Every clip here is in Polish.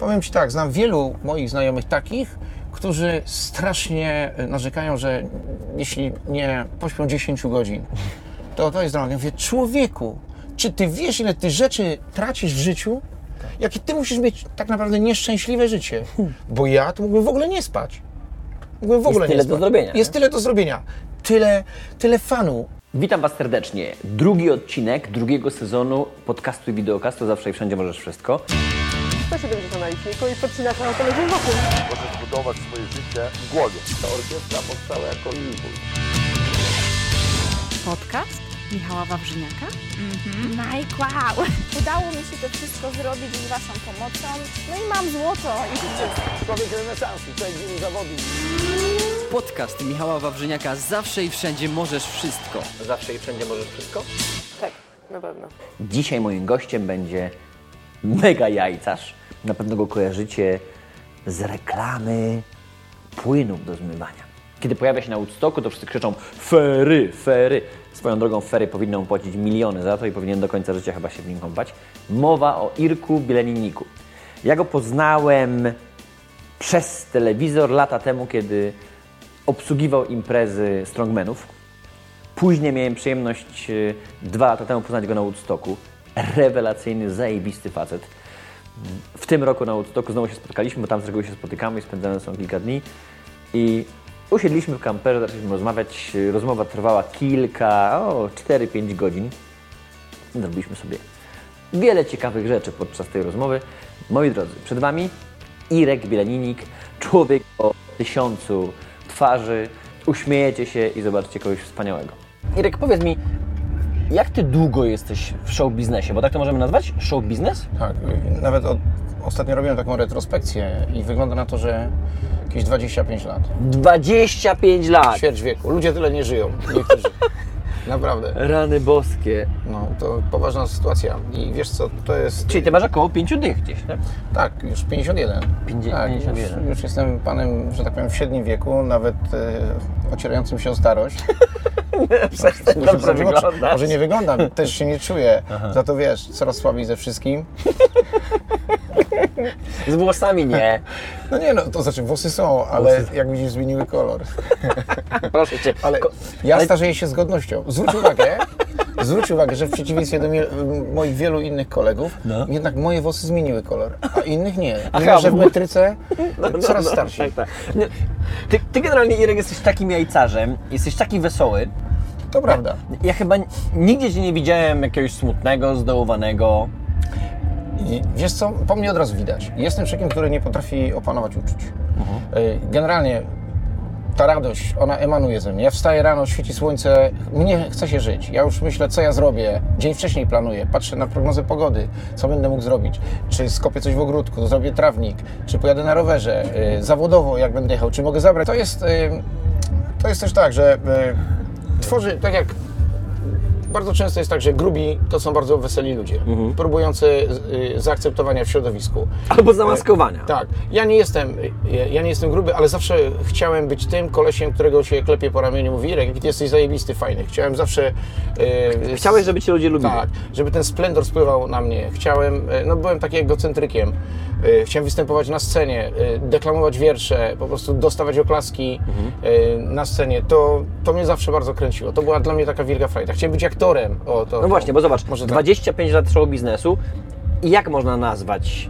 Powiem Ci tak, znam wielu moich znajomych takich, którzy strasznie narzekają, że jeśli nie pośpią 10 godzin, to to jest droga. Ja mówię, człowieku, czy Ty wiesz, ile Ty rzeczy tracisz w życiu? Jakie Ty musisz mieć tak naprawdę nieszczęśliwe życie? Bo ja to mógłbym w ogóle nie spać. Mógłbym w ogóle tyle nie do spać. zrobienia, Jest nie? tyle do zrobienia. Tyle, tyle fanu. Witam Was serdecznie. Drugi odcinek drugiego sezonu podcastu i wideokastu Zawsze i Wszędzie Możesz Wszystko. 170 na liczniku i podcinasz na telewizyję wokół. Możesz budować swoje życie w głowie. Ta orkiestra powstała jako impuls. Podcast Michała Wawrzyniaka. Mike, wow! Udało mi się to wszystko zrobić z Waszą pomocą. No i mam złoto i życie. Człowiek renesansu, człowiek wielu zawodów. Podcast Michała Wawrzyniaka Zawsze i Wszędzie Możesz Wszystko. Zawsze i Wszędzie Możesz Wszystko? Tak, na pewno. Dzisiaj moim gościem będzie mega jajcarz. Na pewno go kojarzycie z reklamy płynów do zmywania. Kiedy pojawia się na Woodstocku, to wszyscy krzyczą fery, fery. Swoją drogą fery powinno płacić miliony za to i powinien do końca życia chyba się w nim kąpać. Mowa o Irku Bieleniniku. Ja go poznałem przez telewizor lata temu, kiedy obsługiwał imprezy strongmenów. Później miałem przyjemność e, dwa lata temu poznać go na Woodstocku. Rewelacyjny, zajebisty facet. W tym roku na Woodstocku znowu się spotkaliśmy, bo tam z reguły się spotykamy i spędzamy są kilka dni. I usiedliśmy w kamperze, zaczęliśmy rozmawiać. Rozmowa trwała kilka, o 4-5 godzin. Zrobiliśmy sobie wiele ciekawych rzeczy podczas tej rozmowy. Moi drodzy, przed Wami Irek Bielaninik, człowiek o tysiącu twarzy. Uśmiejecie się i zobaczycie kogoś wspaniałego. Irek, powiedz mi, jak Ty długo jesteś w show biznesie? Bo tak to możemy nazwać? Show biznes? Tak, y, nawet od, ostatnio robiłem taką retrospekcję i wygląda na to, że jakieś 25 lat. 25 lat! Ćwierć wieku. Ludzie tyle nie żyją. Niektórzy. Naprawdę. Rany boskie. No, to poważna sytuacja. I wiesz co, to jest... Czyli Ty masz około 5 dych gdzieś, tak? Tak, już 51. Pięćdzie- tak, 51. Już, już jestem panem, że tak powiem, w średnim wieku, nawet e, ocierającym się o starość. Może, dobrze może, wyglądasz. może nie wyglądam, też się nie czuję. Za to wiesz, coraz słabiej ze wszystkim. Z włosami nie. No nie no, to znaczy włosy są, ale jak widzisz zmieniły kolor. Proszę Cię. Ale ja ale- starzeję się z godnością. Zwróć uwagę, zwróć uwagę, że w przeciwieństwie do moich wielu innych kolegów, jednak moje włosy zmieniły kolor, a innych nie. Aha, Mimo, że w metryce No, coraz no, starsi. Tak, tak. Ty, ty generalnie, Irek, jesteś takim jajcarzem, jesteś taki wesoły. To prawda. Ja chyba n- nigdzie Cię nie widziałem jakiegoś smutnego, zdołowanego. I wiesz co, po mnie od razu widać. Jestem człowiekiem, który nie potrafi opanować uczuć. Y, Generalnie ta radość, ona emanuje ze mnie. Ja wstaję rano, świeci słońce, mnie chce się żyć. Ja już myślę, co ja zrobię. Dzień wcześniej planuję, patrzę na prognozę pogody, co będę mógł zrobić. Czy skopię coś w ogródku, zrobię trawnik, czy pojadę na rowerze, y, zawodowo jak będę jechał, czy mogę zabrać. To jest, y, to jest też tak, że tworzy, tak jak bardzo często jest tak, że grubi to są bardzo weseli ludzie, próbujący y, zaakceptowania w środowisku. Albo zamaskowania. Tak, ja nie jestem, ja, ja nie jestem gruby, ale zawsze chciałem być tym kolesiem, którego się klepie po ramieniu, mówi Irek, ty jesteś zajebisty, fajny. Chciałem zawsze... y, Chciałeś, żeby Cię ludzie lubili. tak, żeby ten splendor spływał na mnie. Chciałem, e, no byłem taki egocentrykiem. E, Chciałem występować na scenie, e, deklamować wiersze, po prostu dostawać oklaski e, na scenie. To, to mnie zawsze bardzo kręciło. To była dla mnie taka wielka frajda. Chciałem być aktorem. O, to, No właśnie, bo zobacz, Może tak. 25 lat show biznesu i jak można nazwać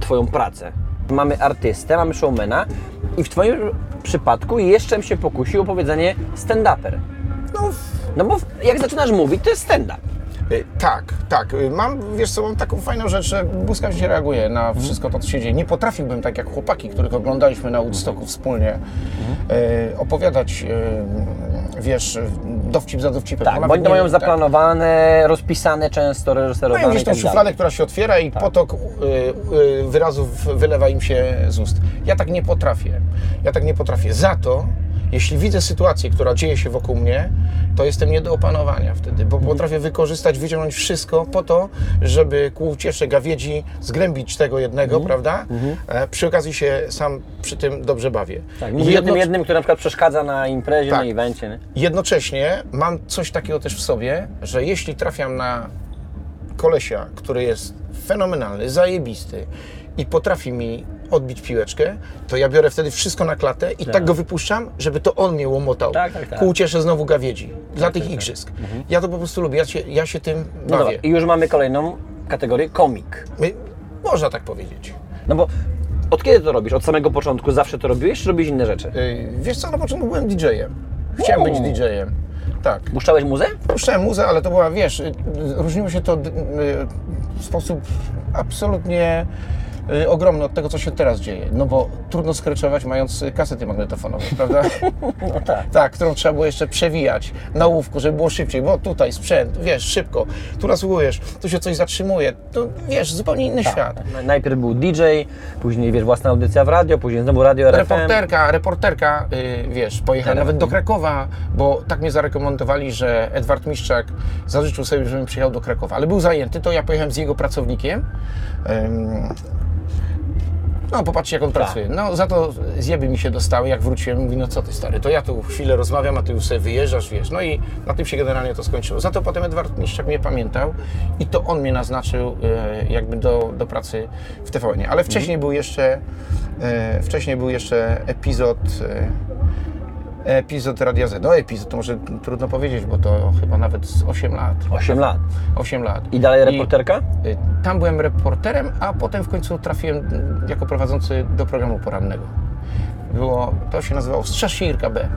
Twoją pracę? Mamy artystę, mamy showmana i w Twoim przypadku jeszcze bym się pokusił o powiedzenie stand-uper. No, No bo jak zaczynasz mówić, to jest stand-up. Y, Tak, tak. Y, Mam, wiesz co, mam taką fajną rzecz, że błyskawicznie reaguję na wszystko to, co się dzieje. Nie potrafiłbym, tak jak chłopaki, których oglądaliśmy na Woodstocku wspólnie, y, opowiadać, wiesz, dowcip za dowcipem. Tak, bo oni to mają tak. zaplanowane, rozpisane często, reżyserowane Mają gdzieś tą tak szufladę, która się otwiera i potok y, y, wyrazów wylewa im się z ust. Ja tak nie potrafię. Ja tak nie potrafię. Za to, jeśli widzę sytuację, która dzieje się wokół mnie, to jestem nie do opanowania wtedy, bo potrafię wykorzystać, wyciągnąć wszystko po to, żeby ku uciesze gawiedzi zgrębić tego jednego, prawda? E, Przy okazji się sam przy tym dobrze bawię. Tak, mówię Jednoc- jednym, który na przykład przeszkadza na imprezie, Tak. na evencie. Nie? Jednocześnie mam coś takiego też w sobie, że jeśli trafiam na kolesia, który jest fenomenalny, zajebisty i potrafi mi odbić piłeczkę, to ja biorę wtedy wszystko na klatę i tak, go wypuszczam, żeby to on mnie łomotał. Tak, tak, tak. Ku uciesze znowu gawiedzi. Dla tych igrzysk. Ja to po prostu lubię. Ja się, ja się tym No dobra, bawię. i już mamy kolejną kategorię komik. My, można tak powiedzieć. No bo od kiedy to robisz? Od samego początku zawsze to robiłeś, czy robisz inne rzeczy? Yy, wiesz co, na początku byłem DJ-em. Chciałem być. DJ-em. Tak. Puszczałeś muzę? Puszczałem muzę, ale to była, wiesz, różniło się to y, w sposób absolutnie ogromny od tego, co się teraz dzieje. No bo trudno skreczować mając y, kasety magnetofonowe, prawda? No tak. Tak, którą trzeba było jeszcze przewijać na łówku, żeby było szybciej, bo tutaj sprzęt, wiesz, szybko, tu nasłuchujesz, tu się coś zatrzymuje, to wiesz, zupełnie inny świat. Najpierw był DJ, później wiesz, własna audycja w radio, później znowu radio RFM. Reporterka, reporterka, y, wiesz, pojechała Telefon. nawet do Krakowa, bo tak mnie zarekomendowali, że Edward Miszczak zażyczył sobie, żebym przyjechał do Krakowa, ale był zajęty, to ja pojechałem z jego pracownikiem. Ym, no, popatrzcie, jak on pracuje. No, za to zjeby mi się dostały, jak wróciłem, mówi, no co ty stary, to ja tu chwilę rozmawiam, a ty już sobie wyjeżdżasz, wiesz. No i na tym się generalnie to skończyło. Za to potem Edward Miszczak mnie pamiętał i to on mnie naznaczył e, jakby do, do pracy w TVN. Ale wcześniej był jeszcze, e, wcześniej był jeszcze epizod, e, epizod Radia Z. No epizod, to może trudno powiedzieć, bo to chyba nawet z 8 lat. 8 lat. 8 lat. I dalej reporterka? Y, Tam byłem reporterem, a potem w końcu trafiłem jako prowadzący do programu porannego. Było, to się nazywało Strzeż się Irka B.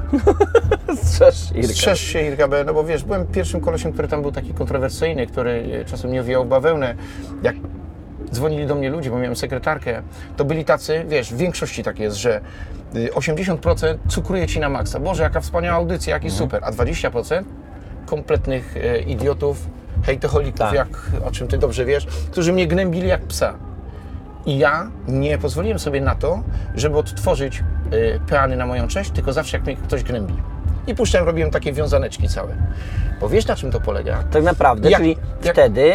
Strzeż, Irka. Strzeż się Irka B, no bo wiesz, byłem pierwszym kolesiem, który tam był taki kontrowersyjny, który y, czasem nie owijał bawełnę. Jak dzwonili do mnie ludzie, bo miałem sekretarkę, to byli tacy, wiesz, w większości tak jest, że y, 80% cukruje ci na maksa. Boże, jaka wspaniała audycja, jaki super. A 20% kompletnych e, idiotów, hejtoholików, Tak. jak, o czym ty dobrze wiesz, którzy mnie gnębili jak psa. I ja nie pozwoliłem sobie na to, żeby odtworzyć y, peany na moją cześć, tylko zawsze jak mnie ktoś gnębi. I puszczałem, robiłem takie wiązaneczki całe. Bo wiesz na czym to polega? Tak naprawdę, Jak- czyli jak- wtedy,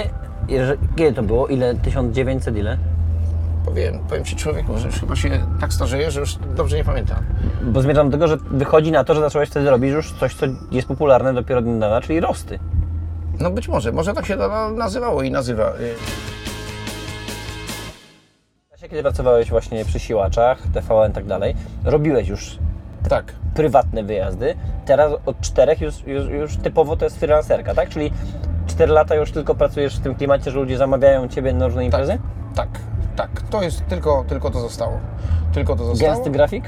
kiedy to było? Ile? 1900 ile? Powiem, powiem Ci człowieku, że już chyba się tak starzeję, że już dobrze nie pamiętam. Bo zmierzam do tego, że wychodzi na to, że zacząłeś wtedy robić już coś, co jest popularne dopiero od niedawna, czyli rosty. No być może, może tak się to nazywało i nazywa. Y, kiedy pracowałeś właśnie przy siłaczach, TVN i tak dalej, robiłeś już Tak, prywatne wyjazdy. Teraz od czterech już, już, już typowo to jest freelancerka, tak? Czyli 4 lata już tylko pracujesz w tym klimacie, że ludzie zamawiają Ciebie na różne imprezy? tak, tak. To jest tylko, tylko to zostało. Tylko to zostało. Gęsty grafik?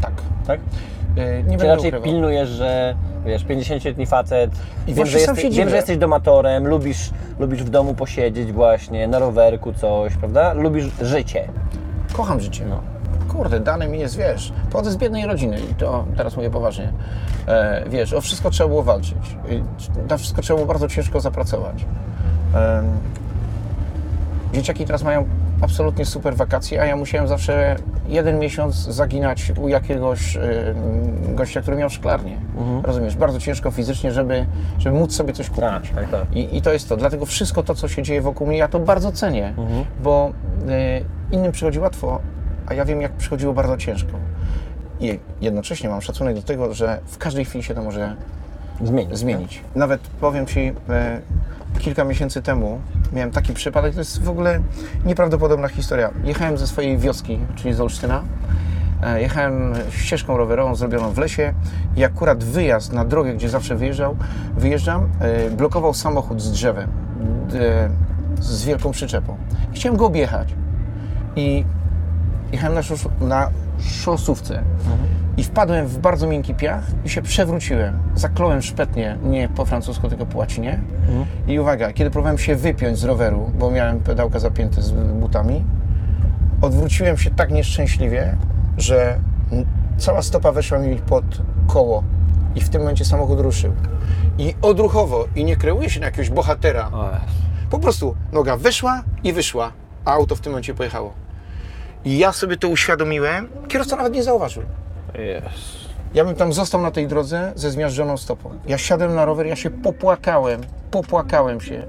Tak. Tak? Y, Nie Czy raczej ukrywał. pilnujesz, że wiesz, 50-letni facet, I wiem, że, jesteś, wiem, że jesteś domatorem, lubisz, lubisz w domu posiedzieć właśnie, na rowerku coś, prawda? Lubisz życie. Kocham życie. No. Kurde, dane mi jest, wiesz, pochodzę z biednej rodziny i to teraz mówię poważnie. E, wiesz, o wszystko trzeba było walczyć. Na wszystko trzeba było bardzo ciężko zapracować. Em, dzieciaki teraz mają absolutnie super wakacje, a ja musiałem zawsze jeden miesiąc zaginać u jakiegoś gościa, który miał szklarnię. Rozumiesz? Bardzo ciężko fizycznie, żeby, żeby móc sobie coś kupić. Tak, tak, tak. I, I to jest to. Dlatego wszystko to, co się dzieje wokół mnie, ja to bardzo cenię, bo y, innym przychodzi łatwo, a ja wiem, jak przychodziło bardzo ciężko. I jednocześnie mam szacunek do tego, że w każdej chwili się to może Zmienić. zmienić. Nawet powiem Ci, e, kilka miesięcy temu miałem taki przypadek, to jest w ogóle nieprawdopodobna historia. Jechałem ze swojej wioski, czyli z Olsztyna, e, jechałem ścieżką rowerową zrobioną w lesie i akurat wyjazd na drogę, gdzie zawsze wyjeżdżał, wyjeżdżam, e, blokował samochód z drzewem, z wielką przyczepą. Chciałem go objechać i jechałem na, szos na szosówce i wpadłem w bardzo miękki piach i się przewróciłem. Zakląłem szpetnie, nie po francusku, tylko po łacinie. I uwaga, kiedy próbowałem się wypiąć z roweru, bo miałem pedałka zapięte z butami, odwróciłem się tak nieszczęśliwie, że cała stopa weszła mi pod koło i w tym momencie samochód ruszył. I odruchowo, i nie kreuję się na jakiegoś bohatera, po prostu noga weszła i wyszła, a auto w tym momencie pojechało. I ja sobie to uświadomiłem, kierowca nawet nie zauważył. Ja bym tam został na tej drodze ze zmiażdżoną stopą. Ja siadłem na rower, ja się popłakałem, popłakałem się.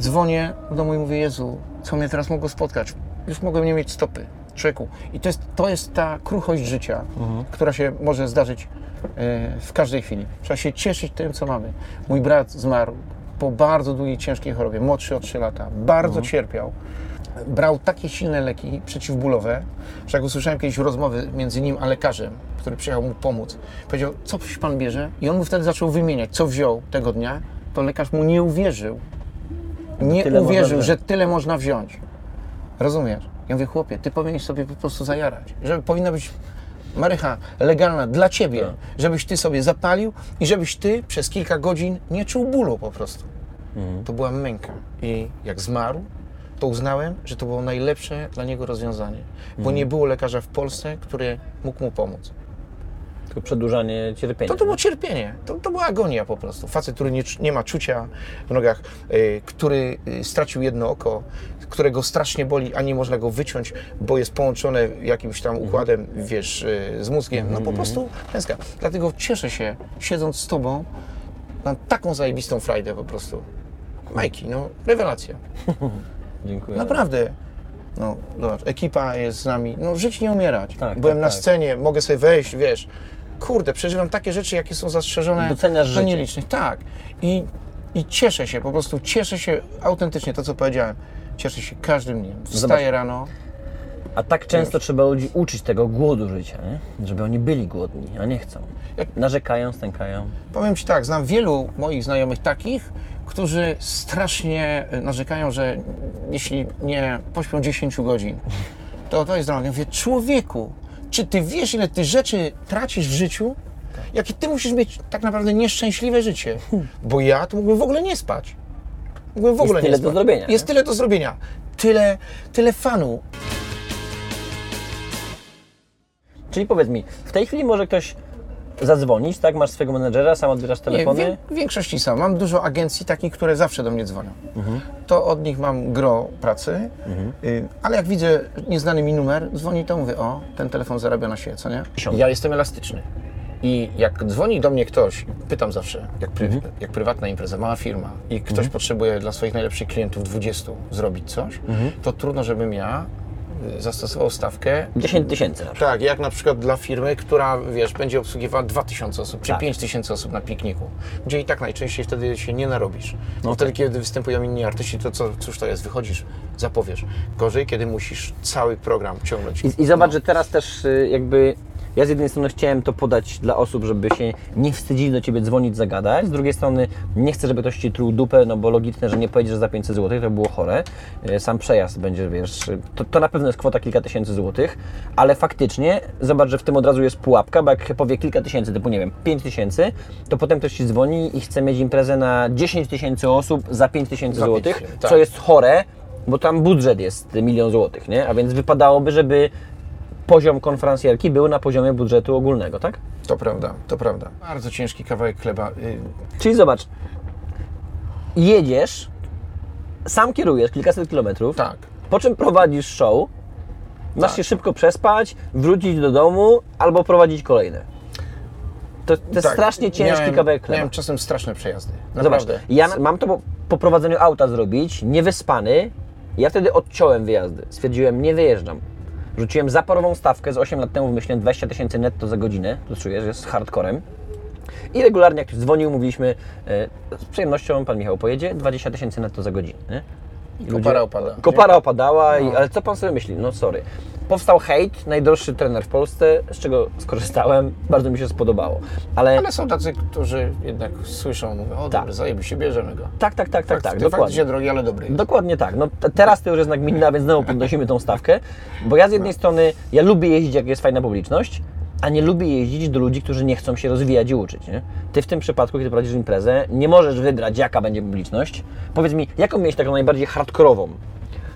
Dzwonię do domu i mówię, Jezu, co mnie teraz mogło spotkać? Już mogłem nie mieć stopy. Człowieku. I to jest, to jest ta kruchość życia, która się może zdarzyć e, w każdej chwili. Trzeba się cieszyć tym, co mamy. Mój brat zmarł po bardzo długiej, ciężkiej chorobie, młodszy o 3 lata. Bardzo cierpiał. Brał takie silne leki przeciwbólowe, że jak usłyszałem kiedyś rozmowy między nim a lekarzem, który przyjechał mu pomóc, powiedział, co pan bierze? I on mu wtedy zaczął wymieniać, co wziął tego dnia, to lekarz mu nie uwierzył. Nie tyle uwierzył, że tyle można wziąć. Rozumiesz? Ja mówię, chłopie, ty powinieneś sobie po prostu zajarać. Że powinna być marycha legalna dla ciebie, Tak. żebyś ty sobie zapalił i żebyś ty przez kilka godzin nie czuł bólu po prostu. Mhm. To była męka. I jak zmarł, to uznałem, że to było najlepsze dla niego rozwiązanie. Bo Mhm. nie było lekarza w Polsce, który mógł mu pomóc. Tylko przedłużanie cierpienia. To, to było cierpienie, to, to była agonia po prostu. Facet, który nie, nie ma czucia w nogach, y, który y, stracił jedno oko, którego strasznie boli, a nie można go wyciąć, bo jest połączone jakimś tam układem, wiesz, y, z mózgiem. No po prostu klęska. Dlatego cieszę się, siedząc z Tobą, mam taką zajebistą frajdę po prostu. Majki, no rewelacja. Dziękuję. Naprawdę. No, zobacz, ekipa jest z nami. No, żyć nie umierać. Tak, Byłem tak, na tak. scenie, mogę sobie wejść, wiesz. Kurde, przeżywam takie rzeczy, jakie są zastrzeżone Doceniasz życie. nielicznych. Tak. I, I cieszę się, po prostu cieszę się autentycznie, to co powiedziałem. Cieszę się każdym dniem. Wstaję rano. A tak często trzeba ludzi uczyć tego głodu życia, nie? żeby oni byli głodni, a nie chcą. Jak- Narzekają, stękają. Powiem Ci tak, znam wielu moich znajomych takich, którzy strasznie narzekają, że jeśli nie pośpią 10 godzin, to to jest droga. Ja mówię, człowieku, czy Ty wiesz, ile Ty rzeczy tracisz w życiu? Jakie Ty musisz mieć tak naprawdę nieszczęśliwe życie? Bo ja to mógłbym w ogóle nie spać. Mógłbym w ogóle tyle nie do spać. zrobienia, Jest nie? tyle do zrobienia. Tyle, tyle fanu. Czyli powiedz mi, w tej chwili może ktoś zadzwonić, tak? Masz swojego menedżera, sam odbierasz Nie, telefony. w większości sam. Mam dużo agencji takich, które zawsze do mnie dzwonią. Mhm. To od nich mam gro pracy, y, ale jak widzę nieznany mi numer, dzwoni to mówię, o, ten telefon zarabia na siebie, co nie? Ja jestem elastyczny. I jak dzwoni do mnie ktoś, pytam zawsze, jak, pry, Mhm. jak prywatna impreza, mała firma i ktoś potrzebuje dla swoich najlepszych klientów 20 zrobić coś, Mhm. to trudno, żebym ja zastosował stawkę 10 tysięcy tak, jak na przykład dla firmy, która, wiesz, będzie obsługiwała 2000 osób, czy Tak. 5000 osób na pikniku, gdzie i tak najczęściej wtedy się nie narobisz. No No wtedy, kiedy występują inni artyści, to co, cóż to jest, wychodzisz, zapowiesz. Gorzej, kiedy musisz cały program ciągnąć. I, I zobacz, że teraz też y, jakby ja z jednej strony chciałem to podać dla osób, żeby się nie wstydzili do Ciebie dzwonić, zagadać, z drugiej strony nie chcę, żeby ktoś Ci truł dupę, no bo logiczne, że nie pojedziesz za 500 zł, to by było chore. Y, Sam przejazd będzie, wiesz, to, to na pewno jest kwota kilka tysięcy złotych, ale faktycznie zobacz, że w tym od razu jest pułapka, bo jak powie kilka tysięcy, typu nie wiem, 5 tysięcy, to potem ktoś Ci dzwoni i chce mieć imprezę na 10 tysięcy osób za 5 tysięcy złotych, tak. co jest chore, bo tam budżet jest milion złotych, nie? A więc wypadałoby, żeby poziom konferencjerki był na poziomie budżetu ogólnego, tak? To prawda, to prawda. Bardzo ciężki kawałek chleba. Y, Czyli zobacz, jedziesz, sam kierujesz kilkaset kilometrów, tak. po czym prowadzisz show, masz Tak. się szybko przespać, wrócić do domu albo prowadzić kolejne. To, to jest tak. strasznie ciężki miałem, kawałek chleba. Miałem czasem straszne przejazdy. Zobacz, Naprawdę. ja mam to po, po prowadzeniu auta zrobić, niewyspany. Ja wtedy odciąłem wyjazdy. Stwierdziłem, nie wyjeżdżam. Rzuciłem zaporową stawkę z 8 lat temu, wymyśliłem 20 tysięcy netto za godzinę. To czujesz, jest hardcorem. I regularnie jak ktoś dzwonił, mówiliśmy e, z przyjemnością pan Michał pojedzie, 20 tysięcy netto za godzinę. Kopara opada. Kopara opadała, i, ale co pan sobie myśli? No sorry. Powstał hejt, najdroższy trener w Polsce, z czego skorzystałem, bardzo mi się spodobało. Ale, Ale są tacy, którzy jednak słyszą, mówią, o Tak. dobrze, zajebi się, bierzemy go. tak, tak, tak, tak, tak, Fakt- dokładnie. Drogi, ale dobry. jest. Dokładnie tak. No, te- teraz to już jest nagminna, więc znowu podnosimy tą stawkę. Bo ja z jednej strony, ja lubię jeździć, jak jest fajna publiczność, a nie lubię jeździć do ludzi, którzy nie chcą się rozwijać i uczyć. Nie? Ty w tym przypadku, kiedy prowadzisz imprezę, nie możesz wybrać, jaka będzie publiczność. Powiedz mi, jaką miałeś taką najbardziej hardkorową?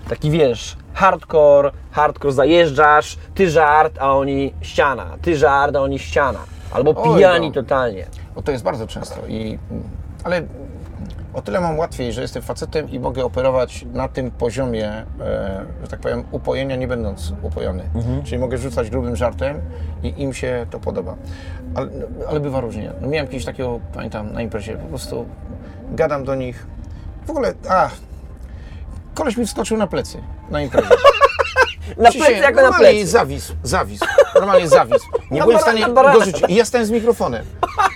Taki wiesz, hardcore, hardcore zajeżdżasz, ty żart, a oni ściana, ty żart, a oni ściana. Albo Oj, pijani no. totalnie. O, to jest bardzo często. I, ale o tyle mam łatwiej, że jestem facetem i mogę operować na tym poziomie, e, że tak powiem, upojenia, nie będąc upojony. Czyli mogę rzucać grubym żartem i im się to podoba. Ale, ale bywa różnie. No, miałem kiedyś takiego, pamiętam, na imprezie, po prostu gadam do nich. W ogóle, a, koleś mi wskoczył na plecy na imprezie. Na Przysięgam, plecy jako na normalnie plecy. zawisł, zawisł. Normalnie zawisł. Nie byłem w stanie go rzucić. I ja stałem z mikrofonem.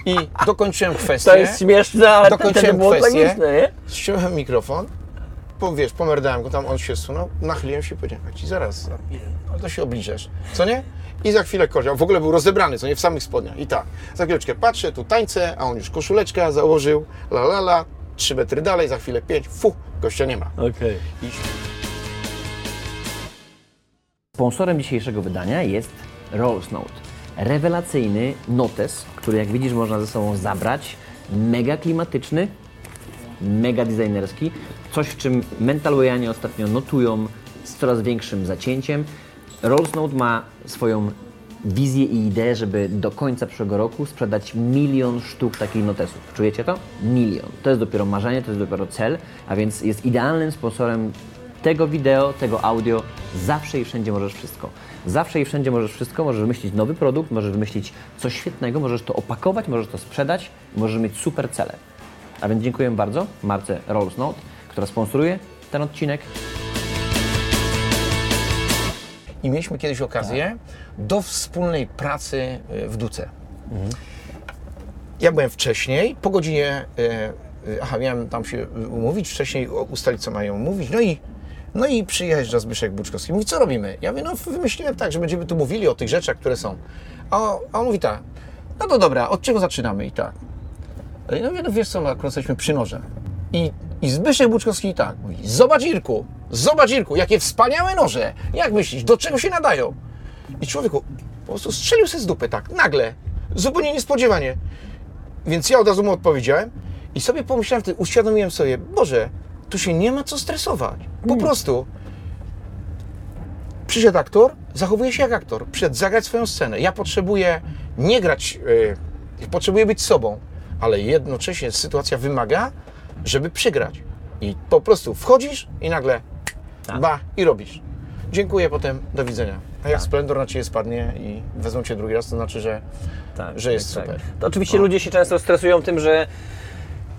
I dokończyłem kwestię. To jest śmieszne, ale Dokończyłem było kwestię. tragiczne, nie? Ściąłem mikrofon po, wiesz, pomerdałem go tam, on się sunął, nachyliłem się i powiedziałem, a ci zaraz, ale to się obliżesz, co nie? I za chwilę kozioł, w ogóle był rozebrany, co nie, w samych spodniach i tak. Za chwileczkę patrzę, tu tańce, a on już koszuleczkę założył, la la la, trzy metry dalej, za chwilę pięć, fu, gościa nie ma. Okej. Idź. Sponsorem dzisiejszego wydania jest Rolls Note. Rewelacyjny notes, który jak widzisz można ze sobą zabrać. Mega klimatyczny, mega designerski. Coś, w czym Mentalwayanie ostatnio notują z coraz większym zacięciem. Rolls Note ma swoją wizję i ideę, żeby do końca przyszłego roku sprzedać milion sztuk takich notesów. Czujecie to? Milion. To jest dopiero marzenie, to jest dopiero cel, a więc jest idealnym sponsorem tego wideo, tego audio. Zawsze i wszędzie możesz wszystko. Zawsze i wszędzie możesz wszystko. Możesz wymyślić nowy produkt, możesz wymyślić coś świetnego, możesz to opakować, możesz to sprzedać, możesz mieć super cele. A więc dziękuję bardzo marce Rolls Note, która sponsoruje ten odcinek. I mieliśmy kiedyś okazję do wspólnej pracy y, w Duce. Ja byłem wcześniej, po godzinie, y, y, aha, miałem tam się umówić wcześniej, ustalić co mają mówić, no i, no i przyjeżdża Zbyszek Buczkowski. Mówi, co robimy? Ja mówię, no wymyśliłem tak, że będziemy tu mówili o tych rzeczach, które są. A, a on mówi tak, no to dobra, od czego zaczynamy i tak. No mówię, no wiesz co, no akurat jesteśmy przy nożach. I, I Zbyszek Buczkowski i tak mówi, zobacz Irku, zobacz Irku, jakie wspaniałe noże. Jak myślisz, do czego się nadają? I człowieku po prostu strzelił sobie z dupy tak, nagle, zupełnie niespodziewanie. Więc ja od razu mu odpowiedziałem i sobie pomyślałem, wtedy uświadomiłem sobie, Boże, tu się nie ma co stresować. Po prostu. Przyszedł aktor, zachowuje się jak aktor. Przyszedł zagrać swoją scenę. Ja potrzebuję nie grać, yy, potrzebuję być sobą, ale jednocześnie sytuacja wymaga, żeby przygrać. I po prostu wchodzisz i nagle ba i robisz. Dziękuję potem, do widzenia. A jak splendor na ciebie spadnie i wezmą cię drugi raz, to znaczy, że, że jest super. To oczywiście ludzie się często stresują tym, że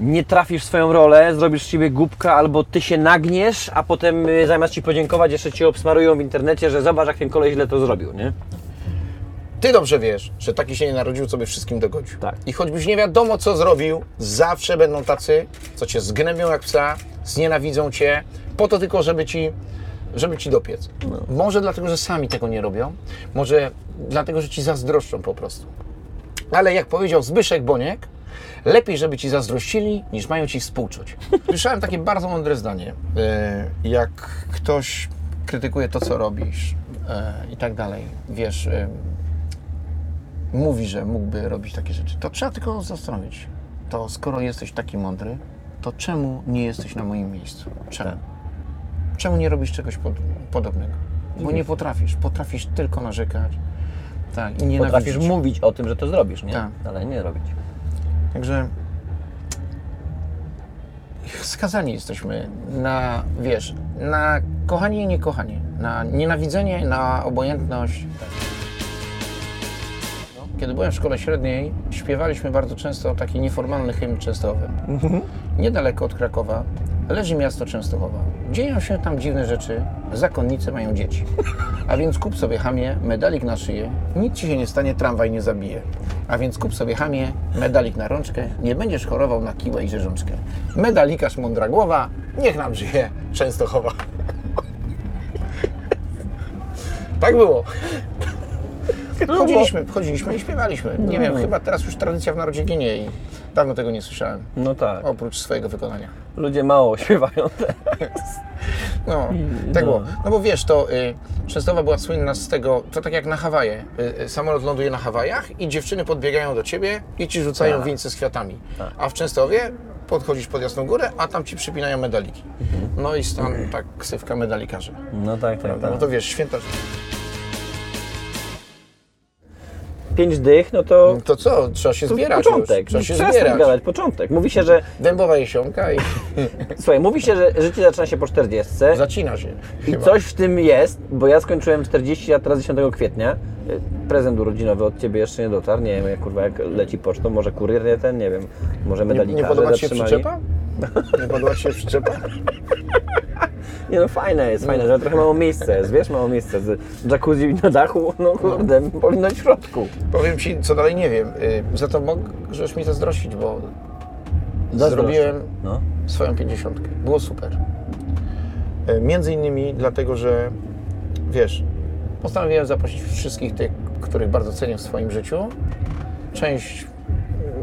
nie trafisz w swoją rolę, zrobisz z siebie głupka albo ty się nagniesz, a potem y, zamiast ci podziękować, jeszcze ci obsmarują w internecie, że zobacz jak ten koleś źle to zrobił, nie? Ty dobrze wiesz, że taki się nie narodził, co by wszystkim dogodził. Tak. I choćbyś nie wiadomo, co zrobił, zawsze będą tacy, co cię zgnębią jak psa, znienawidzą cię, po to tylko, żeby ci, żeby ci dopiec. Może dlatego, że sami tego nie robią, może dlatego, że ci zazdroszczą po prostu. Ale jak powiedział Zbyszek Boniek, lepiej, żeby ci zazdrościli, niż mają ci współczuć. Słyszałem takie bardzo mądre zdanie. e, Jak ktoś krytykuje to, co robisz e, i tak dalej, wiesz, e, mówi, że mógłby robić takie rzeczy, to trzeba tylko zastanowić. To skoro jesteś taki mądry, to czemu nie jesteś na moim miejscu? Czemu? Czemu nie robisz czegoś pod, podobnego? Bo nie potrafisz. Potrafisz tylko narzekać. Tak, i nienawidzić. Potrafisz mówić o tym, że to zrobisz, nie? Tak. Ale nie robić. Także skazani jesteśmy na, wiesz, na kochanie i niekochanie, na nienawidzenie, na obojętność. Kiedy byłem w szkole średniej, śpiewaliśmy bardzo często taki nieformalny hymn częstochowy. Niedaleko od Krakowa leży miasto Częstochowa. Dzieją się tam dziwne rzeczy, zakonnice mają dzieci. A więc kup sobie hamie, medalik na szyję, nic ci się nie stanie, tramwaj nie zabije. A więc kup sobie hamie, medalik na rączkę, nie będziesz chorował na kiłę i rzeżączkę. Medalikarz mądra głowa, niech nam żyje Częstochowa. Tak było. Chodziliśmy, chodziliśmy i śpiewaliśmy. Nie wiem, chyba teraz już tradycja w narodzie ginie i dawno tego nie słyszałem. No tak. Oprócz swojego wykonania. Ludzie mało śpiewają. No, tak było. No bo wiesz, to y, Częstochowa była słynna z tego, to tak jak na Hawaje. Y, y, samolot ląduje na Hawajach i dziewczyny podbiegają do ciebie i ci rzucają Tak. wieńce z kwiatami. A w Częstochowie podchodzisz pod Jasną Górę, a tam ci przypinają medaliki. No i stan, tak, ksywka medalikarza. No tak, tak, No to wiesz, święta... Pięć dych, no to... To co? Trzeba się to zbierać początek. już. Trzeba się zbierać. gadać, początek. Mówi się, że... Dębowa jesionka i Słuchaj, mówi się, że życie zaczyna się po 40. zacina się. I chyba. coś w tym jest, bo ja skończyłem 40 lat teraz 10 kwietnia. Y, Prezent urodzinowy od Ciebie jeszcze nie dotarł. Nie wiem, jak, kurwa, jak leci pocztą, może kurier nie ten, nie wiem. Może Nie, medalikarze nie podoba Ci się zatrzymali. przyczepa? Nie podoba Ci się przyczepa? Nie no, fajne jest, fajne, że trochę mało miejsca jest, wiesz, mało miejsca. Z jacuzzi na dachu, no kurde, powinno być w środku. Powiem Ci, co dalej nie wiem. Y, Za to możesz mi zazdrościć, bo Zazdroszczę. zrobiłem No. swoją pięćdziesiątkę. Było super. E, Między innymi dlatego, że wiesz, postanowiłem zaprosić wszystkich tych, których bardzo cenię w swoim życiu. Część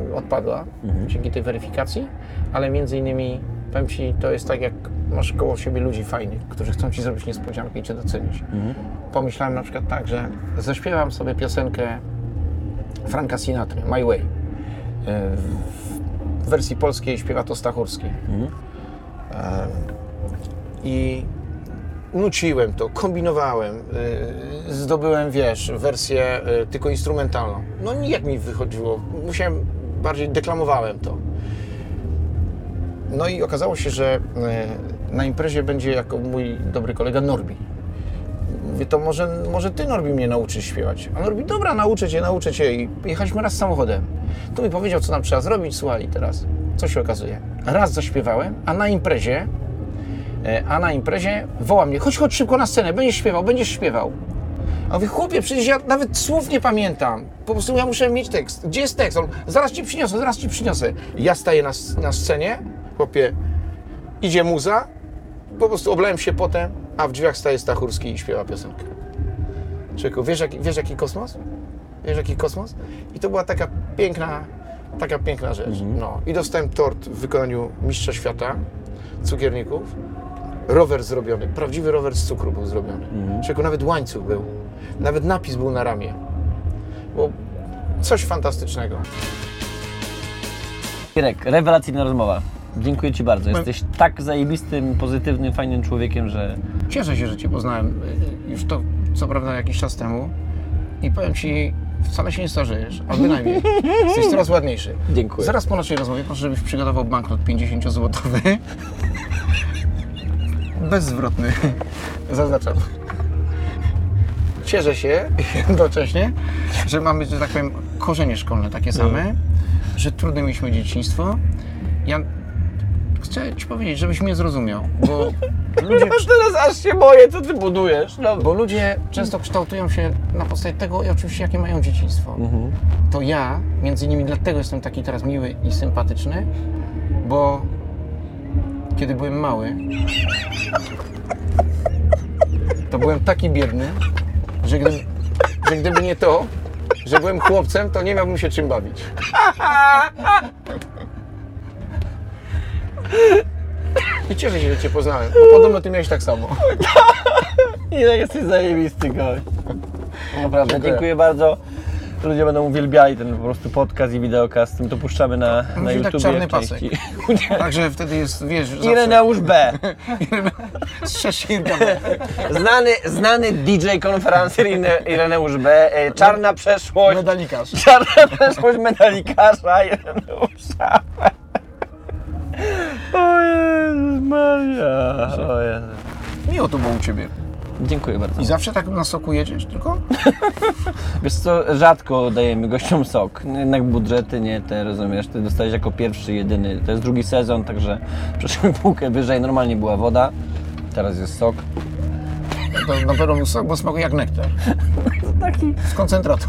mm, odpadła dzięki tej weryfikacji, ale między innymi powiem Ci, to jest tak jak masz koło siebie ludzi fajnych, którzy chcą Ci zrobić niespodziankę i Cię docenić. Pomyślałem na przykład tak, że zaśpiewam sobie piosenkę Franka Sinatry, My Way. E, W wersji polskiej śpiewa to Stachurski. E, I nuciłem to, kombinowałem, y, zdobyłem, wiesz, wersję tylko instrumentalną. No nijak mi wychodziło, musiałem, bardziej deklamowałem to. No i okazało się, że na imprezie będzie jako mój dobry kolega Norbi. Mówię, to może, może ty Norbi mnie nauczysz śpiewać. A Norbi, dobra, nauczę cię, nauczę cię. I jechaliśmy raz samochodem. Tu mi powiedział, co nam trzeba zrobić, słuchaj teraz. Co się okazuje? Raz zaśpiewałem, a na imprezie E, a na imprezie woła mnie, chodź, chodź szybko na scenę, będziesz śpiewał, będziesz śpiewał. A mówię, chłopie, przecież ja nawet słów nie pamiętam. Po prostu ja muszę mieć tekst. Gdzie jest tekst? On, zaraz ci przyniosę, zaraz ci przyniosę. Ja staję na, na scenie, chłopie, idzie muza, po prostu oblałem się potem, a w drzwiach staje Stachurski i śpiewa piosenkę. Człowieku, wiesz jaki, wiesz jaki kosmos? Wiesz jaki kosmos? I to była taka piękna, taka piękna rzecz. No. I dostałem tort w wykonaniu mistrza świata, cukierników. Rower zrobiony, prawdziwy rower z cukru był zrobiony. Czego nawet łańcuch był, nawet napis był na ramię. Bo coś fantastycznego. Irek, rewelacyjna rozmowa. Dziękuję Ci bardzo. Jesteś tak zajebistym, pozytywnym, fajnym człowiekiem, że Cieszę się, że Cię poznałem y, już to, co prawda, jakiś czas temu. I powiem Ci, wcale się nie starzejesz, a bynajmniej. Jesteś coraz ładniejszy. Dziękuję. Zaraz po naszej rozmowie proszę, żebyś przygotował banknot 50-złotowy. Bezzwrotny. Zaznaczam. Cieszę się jednocześnie, że mamy, że tak powiem, korzenie szkolne takie same, że trudne mieliśmy dzieciństwo. Ja chcę Ci powiedzieć, żebyś mnie zrozumiał, bo ludzie... teraz aż się boję, co Ty budujesz. No. Bo ludzie często kształtują się na podstawie tego, i oczywiście, jakie mają dzieciństwo. To ja, między innymi dlatego jestem taki teraz miły i sympatyczny, bo kiedy byłem mały, to byłem taki biedny, że gdyby, że gdyby nie to, że byłem chłopcem, to nie miałbym się czym bawić. I cieszę się, że Cię poznałem, bo podobno Ty miałeś tak samo. Ile jesteś zajebisty gość. Naprawdę, Dziękuję. dziękuję bardzo. Ludzie będą uwielbiali ten po prostu podcast i wideokast. My to puszczamy na, na Musi tak YouTube. czarny pasek. Także wtedy jest, wiesz, zawsze... Ireneusz B. Się Znany, znany DJ konferencer Irene- Ireneusz B. E, Czarna przeszłość. medalikarz. Czarna przeszłość medalikarza Ireneusza. O Jezus Maria. O Jezu. Miło to było u Ciebie. Dziękuję bardzo. I zawsze tak na soku jedziesz tylko? Wiesz co, rzadko dajemy gościom sok. Jednak budżety nie te, rozumiesz, ty dostałeś jako pierwszy, jedyny. To jest drugi sezon, także przeszły półkę wyżej. Normalnie była woda, teraz jest sok. To na pewno był sok, bo smakuje jak nektar. Taki Z koncentratu.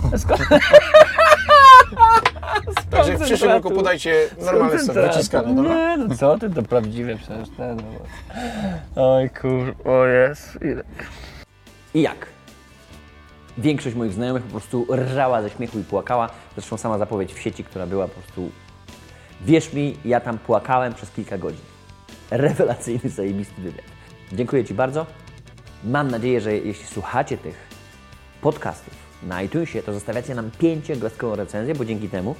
Także w przyszłym roku podajcie normalny sok wyciskany, dobra? Nie, no co ty, to prawdziwe przecież te, no. Oj kur... o jest. I jak? Większość moich znajomych po prostu rżała ze śmiechu i płakała. Zresztą sama zapowiedź w sieci, która była po prostu... Wierz mi, ja tam płakałem przez kilka godzin. Rewelacyjny, zajebisty wywiad. Dziękuję Ci bardzo. Mam nadzieję, że jeśli słuchacie tych podcastów na iTunesie, to zostawiacie nam pięciogwiazdkową recenzję, bo dzięki temu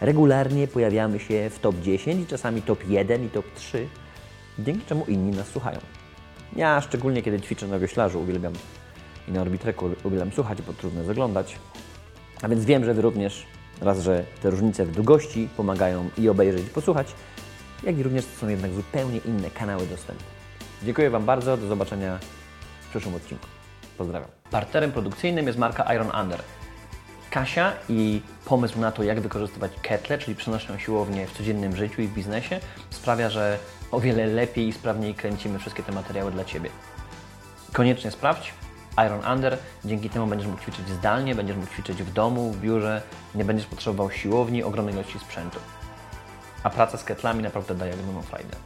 regularnie pojawiamy się w top 10 i czasami top 1 i top 3, dzięki czemu inni nas słuchają. Ja szczególnie kiedy ćwiczę na wioślarzu uwielbiam i na orbitreku uwielbiam słuchać, bo trudno jest oglądać. A więc wiem, że Wy również raz, że te różnice w długości pomagają i obejrzeć, i posłuchać, jak i również to są jednak zupełnie inne kanały dostępu. Dziękuję Wam bardzo, do zobaczenia w przyszłym odcinku. Pozdrawiam. Partnerem produkcyjnym jest marka Iron Under. Kasia i pomysł na to, jak wykorzystywać ketle, czyli przenośną siłownię w codziennym życiu i w biznesie, sprawia, że o wiele lepiej i sprawniej kręcimy wszystkie te materiały dla Ciebie. Koniecznie sprawdź Iron Under, dzięki temu będziesz mógł ćwiczyć zdalnie, będziesz mógł ćwiczyć w domu, w biurze, nie będziesz potrzebował siłowni, ogromnej ilości sprzętu. A praca z ketlami naprawdę daje ogromną frajdę.